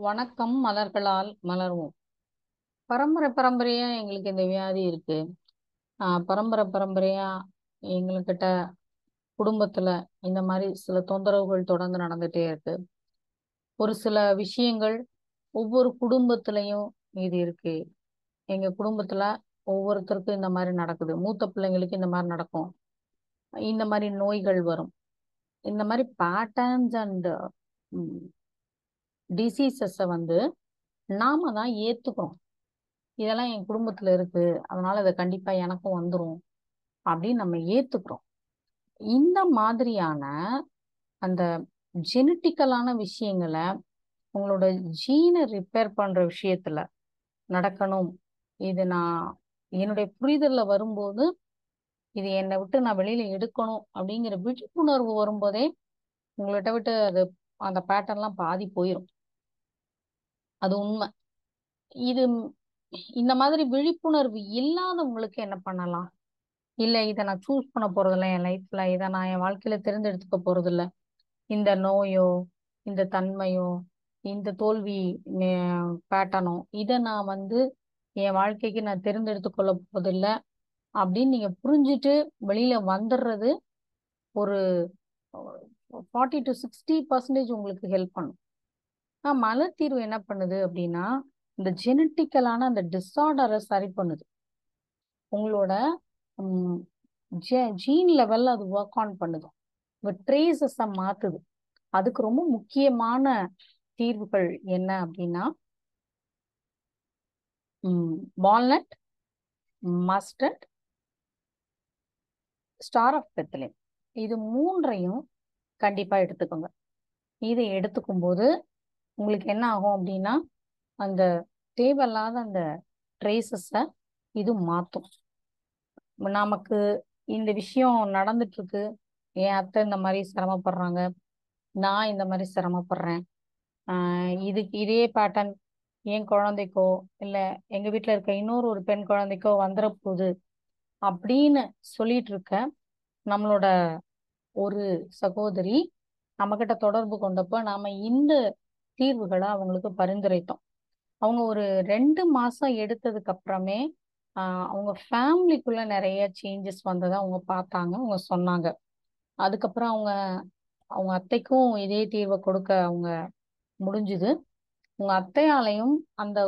வணக்கம் மலர்களால் மலர்வோம். பரம்பரை பரம்பரையா எங்களுக்கு இந்த வியாதி இருக்கு. ஆஹ் பரம்பரை பரம்பரையா எங்கள்கிட்ட குடும்பத்துல இந்த மாதிரி சில தொந்தரவுகள் தொடர்ந்து நடந்துட்டே இருக்கு. ஒரு சில விஷயங்கள் ஒவ்வொரு குடும்பத்திலையும் இது இருக்கு. எங்க குடும்பத்துல ஒவ்வொருத்தருக்கும் இந்த மாதிரி நடக்குது. மூத்த பிள்ளைங்களுக்கு இந்த மாதிரி நடக்கும். இந்த மாதிரி நோய்கள் வரும். இந்த மாதிரி பேட்டர்ன்ஸ் அண்ட் டிசீசஸை வந்து நாம தான் ஏத்துக்கிறோம். இதெல்லாம் என் குடும்பத்தில் இருக்கு. அதனால இதை கண்டிப்பாக எனக்கும் வந்துடும் அப்படின்னு நம்ம ஏத்துக்கிறோம். இந்த மாதிரியான அந்த ஜெனட்டிக்கலான விஷயங்களை உங்களோட ஜீனை ரிப்பேர் பண்ணுற விஷயத்துல நடக்கணும். இது நான் என்னுடைய புரிதலில் வரும்போது இது என்னை விட்டு நான் வெளியில் எடுக்கணும் அப்படிங்கிற விழிப்புணர்வு வரும்போதே உங்கள்கிட்ட விட்டு அது அந்த பேட்டர்ன்லாம் பாதி போயிடும் அது உண்மை. இது இந்த மாதிரி விழிப்புணர்வு இல்லாதவங்களுக்கு என்ன பண்ணலாம்? இல்ல இதை நான் சூஸ் பண்ண போறதில்ல என் லைஃப்ல இதை நான் என் வாழ்க்கையில தேர்ந்தெடுத்துக்க போறதில்ல. இந்த நோயோ இந்த தன்மையோ இந்த தோல்வி பேட்டனோ இதை நான் வந்து என் வாழ்க்கைக்கு நான் தேர்ந்தெடுத்து கொள்ள போறதில்ல அப்படின்னு நீங்க புரிஞ்சுட்டு வெளியில வந்துடுறது ஒரு ஃபார்ட்டி டு சிக்ஸ்டி பர்சன்டேஜ் உங்களுக்கு ஹெல்ப் பண்ணும். மலர் தீர்வு என்ன பண்ணுது அப்படின்னா இந்த ஜெனட்டிக்கலான அந்த டிஸார்டரை சரி பண்ணுது. உங்களோட ஜீன் லெவல்ல அது ஒர்க் ஆன் பண்ணுது. உங்க ட்ரேசஸை மாத்துது. அதுக்கு ரொம்ப முக்கியமான தீர்வுகள் என்ன அப்படின்னா walnut mustard star of Bethlehem இது மூன்றையும் கண்டிப்பாக எடுத்துக்கோங்க. இதை எடுத்துக்கும் போது உங்களுக்கு என்ன ஆகும் அப்படின்னா அந்த தேவையில்லாத அந்த ட்ரேசஸை இது மாற்றும் நமக்கு இந்த விஷயம் நடந்துட்டுருக்கு. என் அத்தை இந்த மாதிரி சிரமப்படுறாங்க. நான் இந்த மாதிரி சிரமப்படுறேன். ஆஹ் இதுக்கு இதே பேட்டர்ன் என் குழந்தைக்கோ இல்லை எங்க வீட்டில் இருக்க இன்னொரு ஒரு பெண் குழந்தைக்கோ வந்துட போகுது அப்படின்னு சொல்லிட்டு இருக்க நம்மளோட ஒரு சகோதரி நம்மக்கிட்ட தொடர்பு கொண்டப்போ நாம இந்த தீர்வுகளை அவங்களுக்கு பரிந்துரைத்தோம். அவங்க ஒரு ரெண்டு மாசம் எடுத்ததுக்கு அப்புறமே அவங்க ஃபேமிலிக்குள்ள நிறைய சேஞ்சஸ் வந்ததை அவங்க பார்த்தாங்க அவங்க சொன்னாங்க. அதுக்கப்புறம் அவங்க அவங்க அத்தைக்கும் இதே தீர்வை கொடுக்க அவங்க முடிஞ்சுது. உங்க அத்தையாலையும் அந்த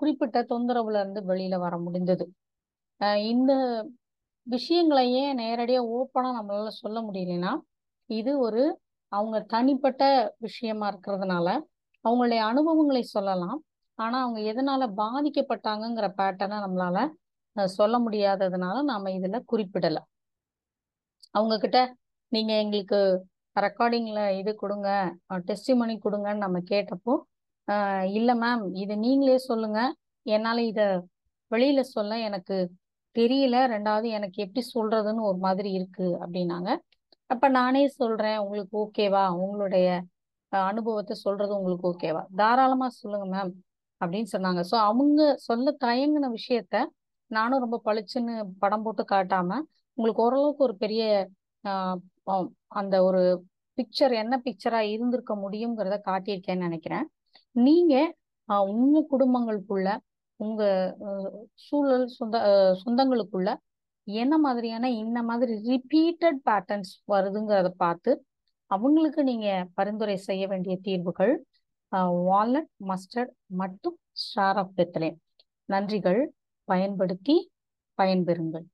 குறிப்பிட்ட தொந்தரவுல இருந்து வெளியில வர முடிந்தது இந்த விஷயங்களையே நேரடியா ஓப்பனா நம்மளால சொல்ல முடியலன்னா இது ஒரு அவங்க தனிப்பட்ட விஷயமா இருக்கிறதுனால அவங்களுடைய அனுபவங்களை சொல்லலாம். ஆனா அவங்க எதனால பாதிக்கப்பட்டாங்கங்கிற பேட்டர்னை நம்மளால சொல்ல முடியாததுனால நாம இதுல குறிப்பிடல. அவங்க கிட்ட நீங்க எங்களுக்கு ரெக்கார்டிங்ல இது கொடுங்க டெஸ்டிமனி கொடுங்கன்னு நம்ம கேட்டப்போ இல்லை மேம் இது நீங்களே சொல்லுங்க. என்னால இத வெளியில சொல்ல எனக்கு தெரியல. ரெண்டாவது எனக்கு எப்படி சொல்றதுன்னு ஒரு மாதிரி இருக்கு. அப்படின்னாங்க. அப்ப நானே சொல்றேன் உங்களுக்கு ஓகேவா உங்களுடைய அனுபவத்தை சொல்றது உங்களுக்கு ஓகேவா தாராளமா சொல்லுங்க மேம் அப்படின்னு சொன்னாங்க. ஸோ அவங்க சொல்ல தயங்கின விஷயத்த நானும் ரொம்ப பளிச்சுன்னு படம் போட்டு காட்டாம உங்களுக்கு ஓரளவுக்கு ஒரு பெரிய அந்த ஒரு பிக்சர் என்ன பிக்சரா இருந்திருக்க முடியுங்கிறத காட்டியிருக்கேன்னு நினைக்கிறேன். நீங்க உங்க குடும்பங்களுக்குள்ள உங்க சூழல் சொந்த சொந்தங்களுக்குள்ள என்ன மாதிரியான இந்த மாதிரி ரிப்பீட்டட் பேட்டர்ன்ஸ் வருதுங்கிறத பார்த்து அவங்களுக்கு நீங்க பரிந்துரை செய்ய வேண்டிய தீர்வுகள் வால்நட் மஸ்டர்ட் மற்றும் ஸ்டார் ஆஃப் பெத்தலே நன்றிகள். பயன்படுத்தி பயன்பெறுங்கள்.